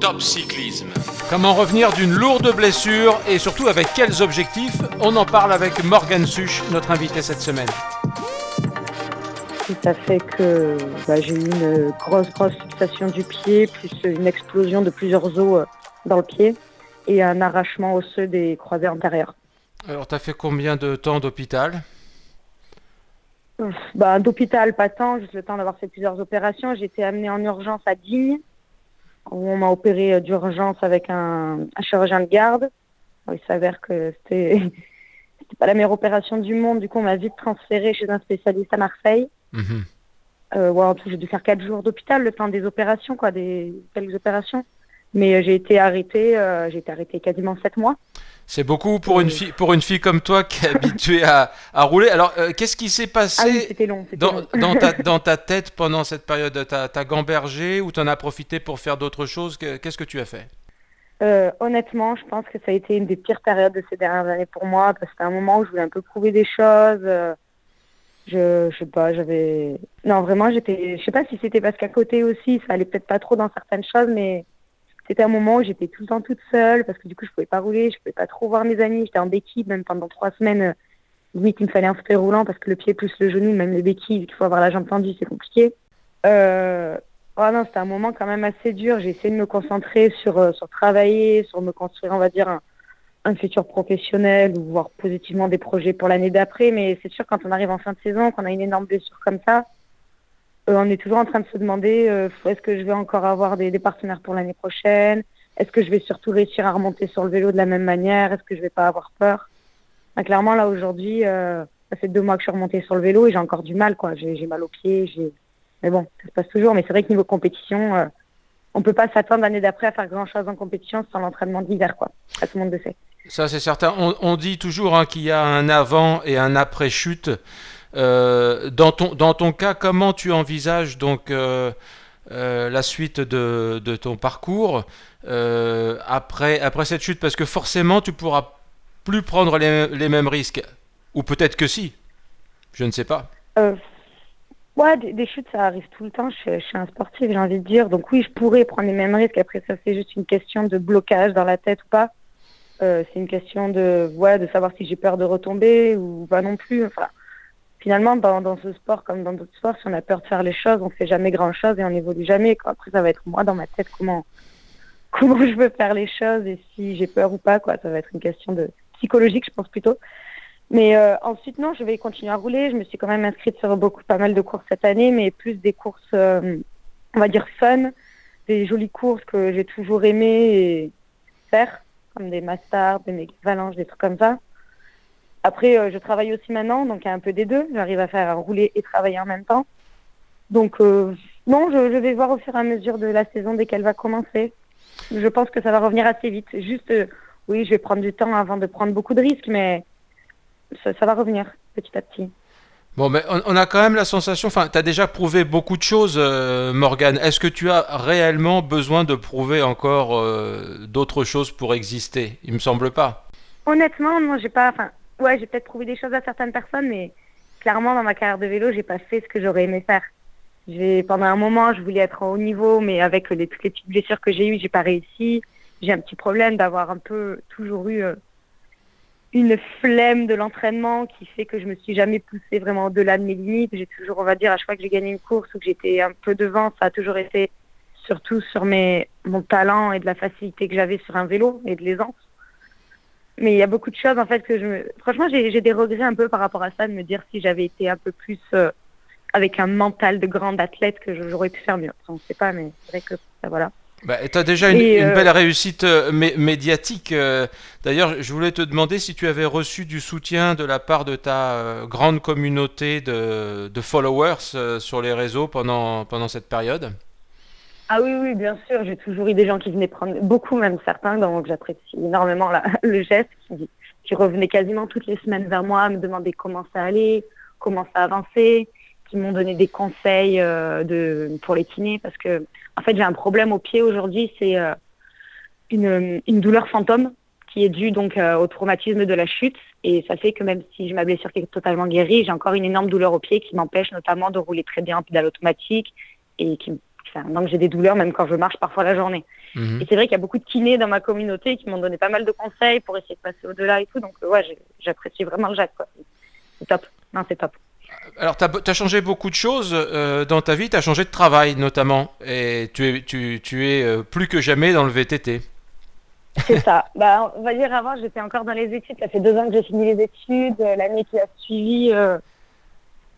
Top Cyclisme. Comment revenir d'une lourde blessure et surtout avec quels objectifs On en parle avec Morgan Such, notre invité cette semaine. Ça fait que bah, j'ai eu une grosse, grosse fixation du pied, plus une explosion de plusieurs os euh, dans le pied et un arrachement osseux des croisés antérieurs. Alors, tu as fait combien de temps d'hôpital? Bah, D'hôpital, pas tant, juste le temps d'avoir fait plusieurs opérations. J'ai été amenée en urgence à Digne, où on m'a opéré euh, d'urgence avec un, chirurgien de garde. Il s'avère que c'était c'était pas la meilleure opération du monde. Du coup, on m'a vite transféré chez un spécialiste à Marseille. Mhm. Euh, en tout, j'ai dû faire quatre jours d'hôpital, le temps des opérations, quoi, des belles opérations. Mais euh, j'ai été arrêtée, j'ai été arrêtée quasiment sept mois. C'est beaucoup pour une fille, pour une fille comme toi qui est habituée à, rouler. Alors, euh, qu'est-ce qui s'est passé dans, ta, tête pendant cette période? T'as as gambergé ou t'en as profité pour faire d'autres choses? Qu'est-ce que tu as fait? Euh, Honnêtement, je pense que ça a été une des pires périodes de ces dernières années pour moi parce que c'était un moment où je voulais un peu prouver des choses. Euh, je, je sais pas, j'avais. Non, vraiment, j'étais. Je sais pas si c'était parce qu'à côté aussi, ça allait peut-être pas trop dans certaines choses, mais c'était un moment où j'étais tout le temps toute seule parce que du coup, je pouvais pas rouler, je pouvais pas trop voir mes amis. J'étais en béquille même pendant trois semaines. Oui, il me fallait un fauteuil roulant parce que le pied plus le genou, même les béquilles, il faut avoir la jambe tendue, c'est compliqué. Euh, non, c'était un moment quand même assez dur. J'ai essayé de me concentrer sur, euh, sur travailler, sur me construire, on va dire, un, un futur professionnel ou voir positivement des projets pour l'année d'après. Mais c'est sûr, quand on arrive en fin de saison, qu'on a une énorme blessure comme ça, euh, on est toujours en train de se demander euh, est-ce que je vais encore avoir des, partenaires pour l'année prochaine? Est-ce que je vais surtout réussir à remonter sur le vélo de la même manière? Est-ce que je vais pas avoir peur? Clairement, là aujourd'hui, euh, ça fait deux mois que je suis remontée sur le vélo et j'ai encore du mal. quoi. J'ai mal aux pieds. Mais bon, ça se passe toujours. Mais c'est vrai que niveau compétition, on on peut pas s'attendre l'année d'après à faire grand-chose en compétition sans l'entraînement d'hiver. quoi. Tout le monde le sait. Ça, c'est certain. On, dit toujours hein, qu'il y a un avant et un après-chute. Euh, dans, ton, dans ton cas, comment tu envisages donc euh, euh, la suite de, de ton parcours après, après cette chute? Parce que forcément, tu pourras plus prendre les, les mêmes risques. Ou peut-être que si. Je ne sais pas. Ouais, des, chutes, ça arrive tout le temps. Je, suis un sportif, j'ai envie de dire. Donc oui, je pourrais prendre les mêmes risques. Après, ça, c'est juste une question de blocage dans la tête ou pas. c'est une question de, ouais, de savoir si j'ai peur de retomber ou pas non plus. Enfin, finalement, dans, ce sport comme dans d'autres sports, si on a peur de faire les choses, on fait jamais grand-chose et on n'évolue jamais. Quoi. Après, ça va être moi dans ma tête comment comment je veux faire les choses et si j'ai peur ou pas. Quoi. Ça va être une question de psychologique, je pense plutôt. Mais euh, ensuite, non, je vais continuer à rouler. Je me suis quand même inscrite sur beaucoup, pas mal de courses cette année, mais plus des courses, euh, on va dire fun, des jolies courses que j'ai toujours aimé faire, comme des Masters, des Valanges, des trucs comme ça. Après, euh, je travaille aussi maintenant, donc il y a un peu des deux. J'arrive à faire rouler et travailler en même temps. Donc, euh, non, je, vais voir au fur et à mesure de la saison dès qu'elle va commencer. Je pense que ça va revenir assez vite. Juste, euh, oui, je vais prendre du temps avant de prendre beaucoup de risques, mais ça, va revenir petit à petit. Bon, mais on, a quand même la sensation, enfin, tu as déjà prouvé beaucoup de choses, Morgane. Est-ce que tu as réellement besoin de prouver encore d'autres choses pour exister? Il me semble pas. Honnêtement, moi, j'ai pas. Enfin, ouais, j'ai peut-être prouvé des choses à certaines personnes, mais clairement, dans ma carrière de vélo, j'ai pas fait ce que j'aurais aimé faire. J'ai, pendant un moment, je voulais être en haut niveau, mais avec les, toutes les petites blessures que j'ai eues, j'ai pas réussi. J'ai un petit problème d'avoir un peu toujours eu euh, une flemme de l'entraînement qui fait que je me suis jamais poussée vraiment au-delà de mes limites. J'ai toujours, on va dire, à chaque fois que j'ai gagné une course ou que j'étais un peu devant, ça a toujours été surtout sur mes, mon talent et de la facilité que j'avais sur un vélo et de l'aisance. Mais il y a beaucoup de choses en fait que je me... Franchement, j'ai des regrets un peu par rapport à ça, de me dire si j'avais été un peu plus euh, avec un mental de grande athlète que j'aurais pu faire mieux. on ne sait pas, mais c'est vrai que ça, voilà. Bah, tu as déjà une, euh, belle réussite euh, médiatique. D'ailleurs, je voulais te demander si tu avais reçu du soutien de la part de ta grande communauté de, de followers sur les réseaux pendant, pendant cette période. Ah oui, oui, bien sûr. J'ai toujours eu des gens qui venaient prendre, beaucoup même certains, donc j'apprécie énormément le geste, qui, qui revenaient quasiment toutes les semaines vers moi, me demander comment ça allait, comment ça avançait, qui m'ont donné des conseils euh, de, pour les kinés, parce que en fait j'ai un problème au pied aujourd'hui, c'est euh, une, une, douleur fantôme qui est due donc euh, au traumatisme de la chute, et ça fait que même si ma blessure est totalement guérie, j'ai encore une énorme douleur au pied qui m'empêche notamment de rouler très bien en pédale automatique et qui donc j'ai des douleurs même quand je marche parfois la journée. Mhm. Et c'est vrai qu'il y a beaucoup de kinés dans ma communauté qui m'ont donné pas mal de conseils pour essayer de passer au-delà et tout. Donc euh, ouais, j'apprécie vraiment le Jacques. C'est top. Non, c'est top. Alors, tu as, changé beaucoup de choses euh, dans ta vie, tu as changé de travail notamment, et tu es, tu, tu es euh, plus que jamais dans le VTT. C'est ça. Bah, on va dire avant, j'étais encore dans les études. Ça fait deux ans que j'ai fini les études. L'année qui a suivi, euh,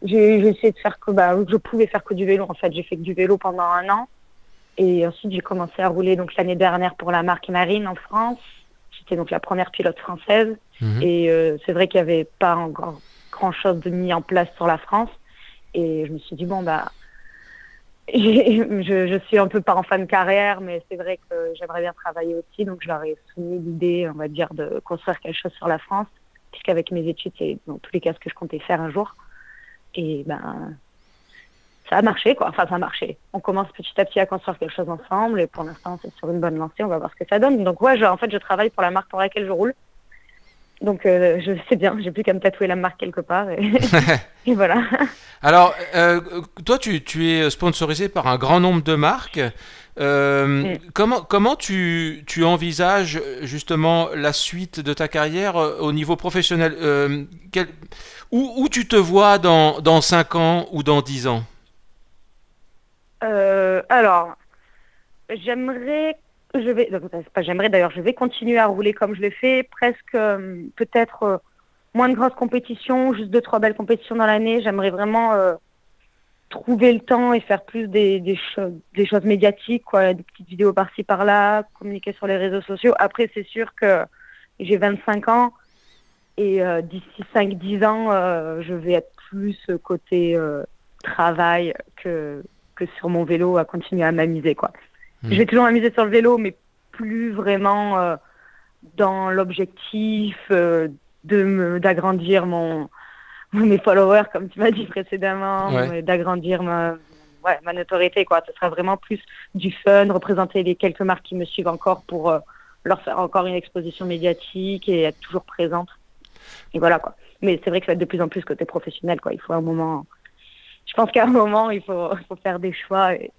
j'ai essayé de faire que, bah, je pouvais faire que du vélo. En fait, j'ai fait que du vélo pendant un an. Et ensuite, j'ai commencé à rouler donc l'année dernière pour la marque Marine en France. J'étais donc la première pilote française. Mhm. Et euh, c'est vrai qu'il n'y avait pas encore grand chose de mis en place sur la France. Et je me suis dit, bon, bah, je, je suis un peu pas en fin de carrière, mais c'est vrai que j'aimerais bien travailler aussi. Donc, je leur ai soumis l'idée, on va dire, de construire quelque chose sur la France, puisqu'avec mes études, c'est dans tous les cas ce que je comptais faire un jour. Et ben, ça a marché, quoi. Enfin, ça a marché. On commence petit à petit à construire quelque chose ensemble, et pour l'instant, c'est sur une bonne lancée. On va voir ce que ça donne. Donc, ouais, je- en fait, je travaille pour la marque pour laquelle je roule. Donc, euh, je sais bien, j'ai plus qu'à me tatouer la marque quelque part. Et, et voilà. Alors, euh, toi, tu, tu es sponsorisé par un grand nombre de marques. Euh, Mm. Comment, comment tu, tu envisages justement la suite de ta carrière euh, au niveau professionnel Euh, quel- où, où tu te vois dans, dans 5 ans ou dans 10 ans? Euh, alors, j'aimerais, je vais, pas j'aimerais d'ailleurs, je vais continuer à rouler comme je l'ai fait, presque euh, peut-être euh, moins de grosses compétitions, juste deux trois belles compétitions dans l'année. J'aimerais vraiment euh, trouver le temps et faire plus des, des, choses, des choses médiatiques, quoi, des petites vidéos par-ci par-là, communiquer sur les réseaux sociaux. Après, c'est sûr que j'ai 25 ans et euh, d'ici 5-10 ans, euh, je vais être plus côté euh, travail que que sur mon vélo à continuer à m'amuser quoi. Mhm. Je vais toujours m'amuser sur le vélo mais plus vraiment euh, dans l'objectif euh, de d'agrandir mon mes followers comme tu m'as dit précédemment, Ouais. mais d'agrandir ma ouais, ma notoriété quoi. Ce sera vraiment plus du fun, représenter les quelques marques qui me suivent encore pour euh, leur faire encore une exposition médiatique et être toujours présente. Et voilà quoi. Mais c'est vrai que ça va être de plus en plus côté professionnel quoi. Il faut un moment je pense qu'à un moment, il faut, faut faire des choix et,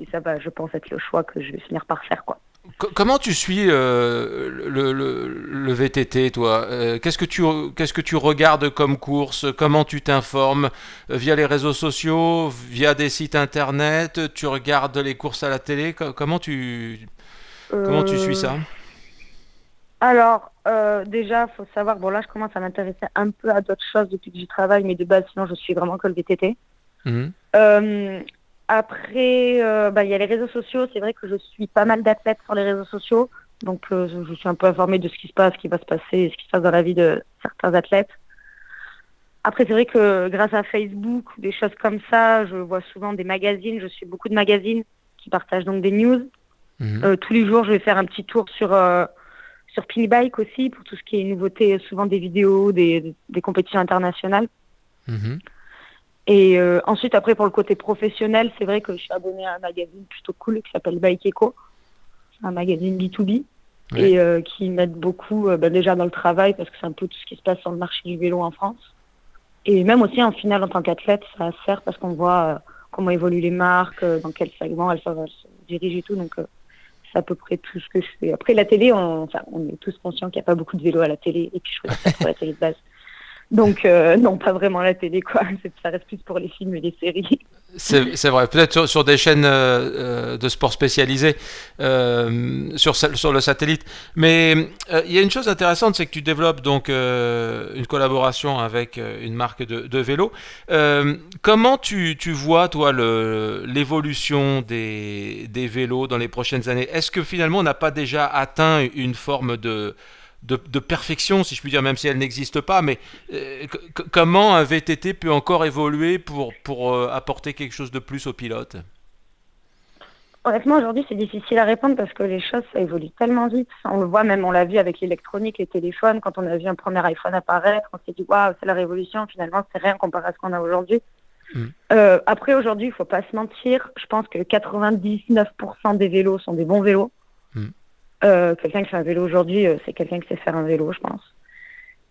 et ça va, je pense, être le choix que je vais finir par faire. Quoi. Co- Comment tu suis euh, le, le- le VTT, toi? Euh, Qu'est-ce que tu qu'est-ce que tu regardes comme course? Comment tu t'informes? Euh, Via les réseaux sociaux Via des sites internet Tu regardes les courses à la télé? Co- Comment tu comment tu suis ça? Alors, déjà, faut savoir, bon là, je commence à m'intéresser un peu à d'autres choses depuis que j'y travaille, mais de base, sinon, je suis vraiment que le VTT. Après, euh, bah, il y a les réseaux sociaux. C'est vrai que je suis pas mal d'athlètes sur les réseaux sociaux. Donc, euh, je suis un peu informée de ce qui se passe, ce qui va se passer, ce qui se passe dans la vie de certains athlètes. Après, c'est vrai que grâce à Facebook, des choses comme ça, je vois souvent des magazines. Je suis beaucoup de magazines qui partagent donc des news. Mhm. Euh, tous les jours, je vais faire un petit tour sur euh, sur Pinbike aussi pour tout ce qui est nouveauté, souvent des vidéos, des, des compétitions internationales. Mhm. Et euh, ensuite, après, pour le côté professionnel, c'est vrai que je suis abonnée à un magazine plutôt cool qui s'appelle Bike Eco, un magazine B2B, Ouais. et euh, qui m'aide beaucoup euh, bah, déjà dans le travail, parce que c'est un peu tout ce qui se passe sur le marché du vélo en France. Et même aussi, en finale, en tant qu'athlète, ça sert parce qu'on voit euh, comment évoluent les marques, euh, dans quel segment elles, se dirigent et tout. Donc, euh, c'est à peu près tout ce que je fais. Après, la télé, on, enfin, on est tous conscients qu'il n'y a pas beaucoup de vélos à la télé, et puis je regarde pas trop la télé de base. Donc, euh, non, pas vraiment la télé, quoi. Ça reste plus pour les films et les séries. C'est vrai, peut-être sur, des chaînes euh, euh, de sport spécialisées sur, le satellite. Mais il y a une chose intéressante, c'est que tu développes donc une collaboration avec une marque de, vélo. Comment tu, vois, toi, l'évolution des vélos dans les prochaines années? Est-ce que finalement on n'a pas déjà atteint une forme de, de, de perfection, si je puis dire, même si elle n'existe pas, mais euh, comment un VTT peut encore évoluer pour, pour euh, apporter quelque chose de plus aux pilotes Honnêtement, aujourd'hui, c'est difficile à répondre parce que les choses, ça évolue tellement vite. On le voit même, on l'a vu avec l'électronique, les téléphones. Quand on a vu un premier iPhone apparaître, on s'est dit, waouh, c'est la révolution. Finalement, c'est rien comparé à ce qu'on a aujourd'hui. Mm. Euh, après, aujourd'hui, il faut pas se mentir. Je pense que 99% des vélos sont des bons vélos. Mm. Euh, quelqu'un qui fait un vélo aujourd'hui, euh, c'est quelqu'un qui sait faire un vélo, je pense.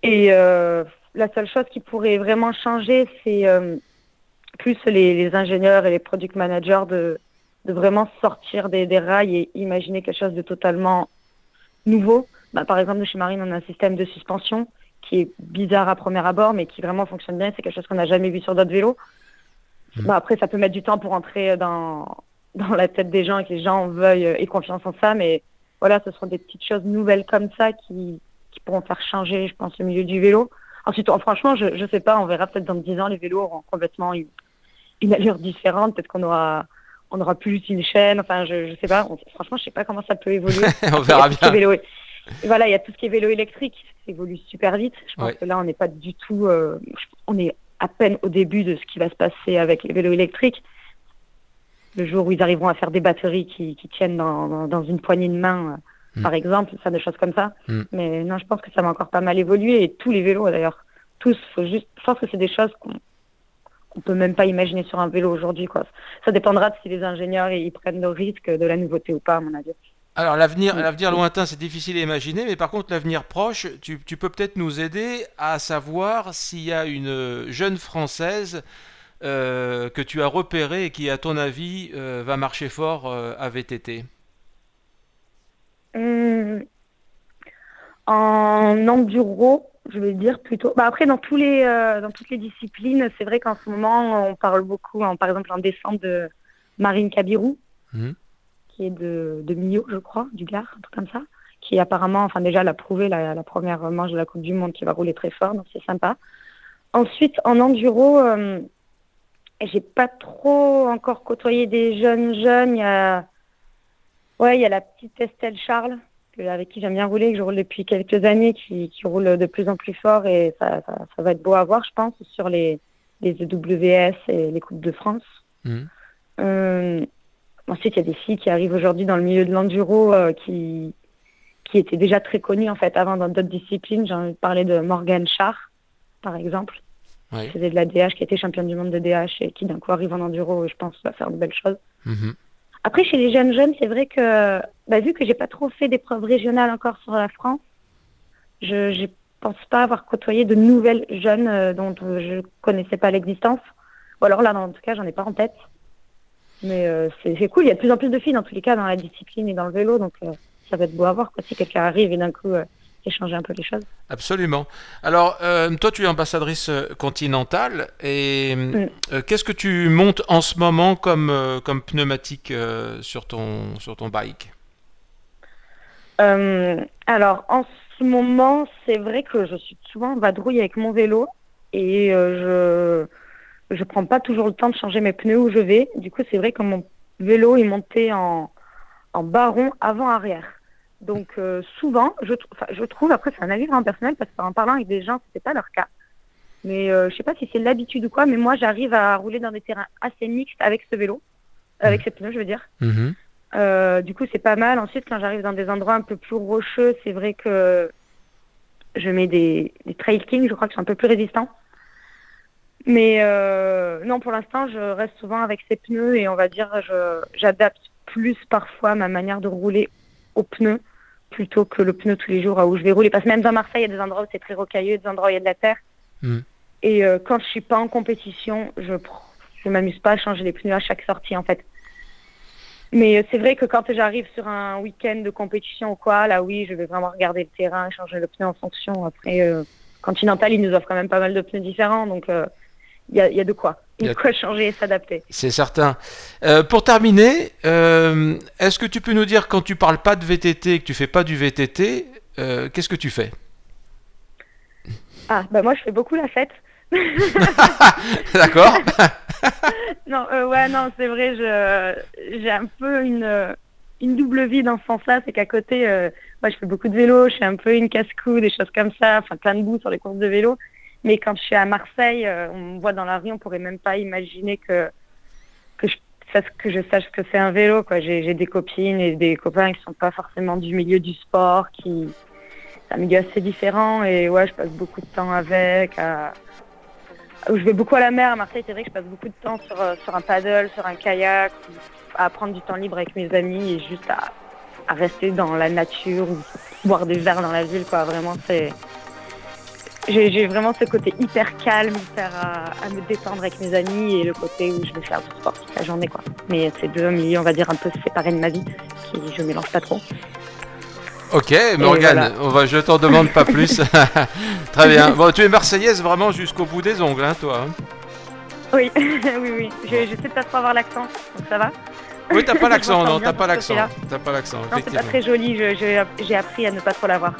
Et euh, la seule chose qui pourrait vraiment changer, c'est euh, plus les, les ingénieurs et les product managers de, de vraiment sortir des, des rails et imaginer quelque chose de totalement nouveau. Bah, par exemple, chez Marine, on a un système de suspension qui est bizarre à premier abord, mais qui vraiment fonctionne bien. C'est quelque chose qu'on n'a jamais vu sur d'autres vélos. Mmh. Bah, après, ça peut mettre du temps pour entrer dans, dans la tête des gens et que les gens veuillent et confiance en ça, mais voilà, ce seront des petites choses nouvelles comme ça qui, qui pourront faire changer, je pense, le milieu du vélo. Ensuite, franchement, je ne sais pas, on verra peut-être dans 10 ans, les vélos auront complètement une, une allure différente. Peut-être qu'on aura, on aura plus une chaîne. Enfin, je ne sais pas. franchement, je sais pas comment ça peut évoluer. on verra bien. Vélo, voilà, il y a tout ce qui est vélo électrique. Ça évolue super vite. Je pense que là, on n'est pas du tout. Euh, on est à peine au début de ce qui va se passer avec les vélos électriques. Le jour où ils arriveront à faire des batteries qui, qui tiennent dans, dans, dans, une poignée de main, mm. par exemple, ça, des choses comme ça. Mm. Mais non, je pense que ça va encore pas mal évoluer. Et tous les vélos, d'ailleurs, tous, faut juste. Je pense que c'est des choses qu'on on peut même pas imaginer sur un vélo aujourd'hui. Quoi. Ça dépendra de si les ingénieurs ils prennent le risque de la nouveauté ou pas, à mon avis. Alors l'avenir, l'avenir lointain, c'est difficile à imaginer, mais par contre l'avenir proche, tu, tu peux peut-être nous aider à savoir s'il y a une jeune française euh, que tu as repérée et qui, à ton avis, euh, va marcher fort euh, à VTT. Hum, en enduro, je vais dire plutôt. Bah après, dans tous les, euh, dans toutes les disciplines, c'est vrai qu'en ce moment, on parle beaucoup, par exemple, en descente de Marine Kabirou, mmh. qui est de, de Millau, je crois, du Gard, un truc comme ça, qui apparemment, enfin déjà, l'a prouvé la, la, première manche de la Coupe du Monde, qui va rouler très fort, donc c'est sympa. Ensuite, en enduro, euh, j'ai pas trop encore côtoyé des jeunes jeunes. Il y a, ouais, il y a la petite Estelle Charles avec qui j'aime bien rouler, que je roule depuis quelques années, qui, qui roule de plus en plus fort et ça, ça, ça, va être beau à voir, je pense, sur les, les EWS et les Coupes de France. Mmh. Euh, ensuite, il y a des filles qui arrivent aujourd'hui dans le milieu de l'enduro euh, qui, qui étaient déjà très connues en fait avant dans d'autres disciplines. J'ai envie de parler de Morgan Char, par exemple, ouais. de la DH, qui était championne du monde de DH et qui d'un coup arrive en enduro et je pense va faire de belles choses. Mmh. Après, chez les jeunes jeunes, c'est vrai que, bah, vu que j'ai pas trop fait d'épreuves régionales encore sur la France, je ne pense pas avoir côtoyé de nouvelles jeunes euh, dont euh, je connaissais pas l'existence. Ou alors là, en tout cas, j'en ai pas en tête. Mais euh, c'est cool, il y a de plus en plus de filles dans tous les cas dans la discipline et dans le vélo, donc euh, ça va être beau à voir quoi, si quelqu'un arrive et d'un coup euh, échanger un peu les choses. Absolument. Alors, euh, toi, tu es ambassadrice euh, continentale et mm. euh, qu'est-ce que tu montes en ce moment comme, euh, comme pneumatique sur, ton, sur ton bike? Alors, en ce moment, c'est vrai que je suis souvent en vadrouille avec mon vélo et je je prends pas toujours le temps de changer mes pneus où je vais. Du coup, c'est vrai que mon vélo est monté en, en baron avant-arrière. Donc euh, souvent, je, je trouve, après c'est un avis vraiment personnel, parce qu'en parlant avec des gens, c'était pas leur cas. Mais euh, je sais pas si c'est l'habitude ou quoi, mais moi j'arrive à rouler dans des terrains assez mixtes avec ce vélo, avec mmh. ces pneus, je veux dire. Mmh. Euh, du coup, c'est pas mal. Ensuite, quand j'arrive dans des endroits un peu plus rocheux, c'est vrai que je mets des, des Trail King, je crois qu'ils sont un peu plus résistants. Mais euh, non, pour l'instant, je reste souvent avec ces pneus et on va dire, j'adapte plus parfois ma manière de rouler aux pneus plutôt que le pneu tous les jours où je vais rouler. Parce que même dans Marseille, il y a des endroits où c'est très rocailleux, des endroits où il y a de la terre. Mm. Et euh, quand je suis pas en compétition, je je m'amuse pas à changer les pneus à chaque sortie en fait. Mais euh, c'est vrai que quand j'arrive sur un week-end de compétition ou quoi, là oui, je vais vraiment regarder le terrain, changer le pneu en fonction. Après, euh, Continental, ils nous offrent quand même pas mal de pneus différents, donc il euh, y, a, y, a, de quoi. Il a quoi changer et s'adapter. C'est certain. Euh, pour terminer, euh, est-ce que tu peux nous dire quand tu parles pas de VTT et que tu fais pas du VTT, euh, qu'est-ce que tu fais? Ah, bah moi je fais beaucoup la fête. D'accord. non, ouais, non, c'est vrai, je, j'ai un peu une, une double vie dans ce sens-là, c'est qu'à côté, moi je fais beaucoup de vélo, je fais un peu une casse-cou, des choses comme ça, enfin plein de boue sur les courses de vélo. Mais quand je suis à Marseille, euh, on me voit dans la rue, on pourrait même pas imaginer que que je sache que je sache que c'est un vélo. Quoi, j'ai des copines et des copains qui sont pas forcément du milieu du sport, qui c'est un milieu assez différent. Et ouais, je passe beaucoup de temps avec. Je vais beaucoup à la mer à Marseille. C'est vrai que je passe beaucoup de temps sur euh, sur un paddle, sur un kayak, à prendre du temps libre avec mes amis et juste à, à rester dans la nature ou boire des verres dans la ville. Quoi, vraiment, c'est j'ai vraiment ce côté hyper calme, hyper à, me détendre avec mes amis et le côté où je vais faire du sport toute la journée. Quoi. Mais c'est deux milieux, on va dire, un peu séparés de ma vie, qui je mélange pas trop. Ok, Morgane, on va, je t'en demande pas plus. Très bien. Bon, tu es marseillaise vraiment jusqu'au bout des ongles, hein, toi. Hein. oui, oui, oui. Je, je sais pas trop avoir l'accent, donc ça va. Oui, t'as pas l'accent, non, t'as pas l'accent. T'as pas l'accent. Non, c'est pas très joli, j'ai appris à ne pas trop l'avoir.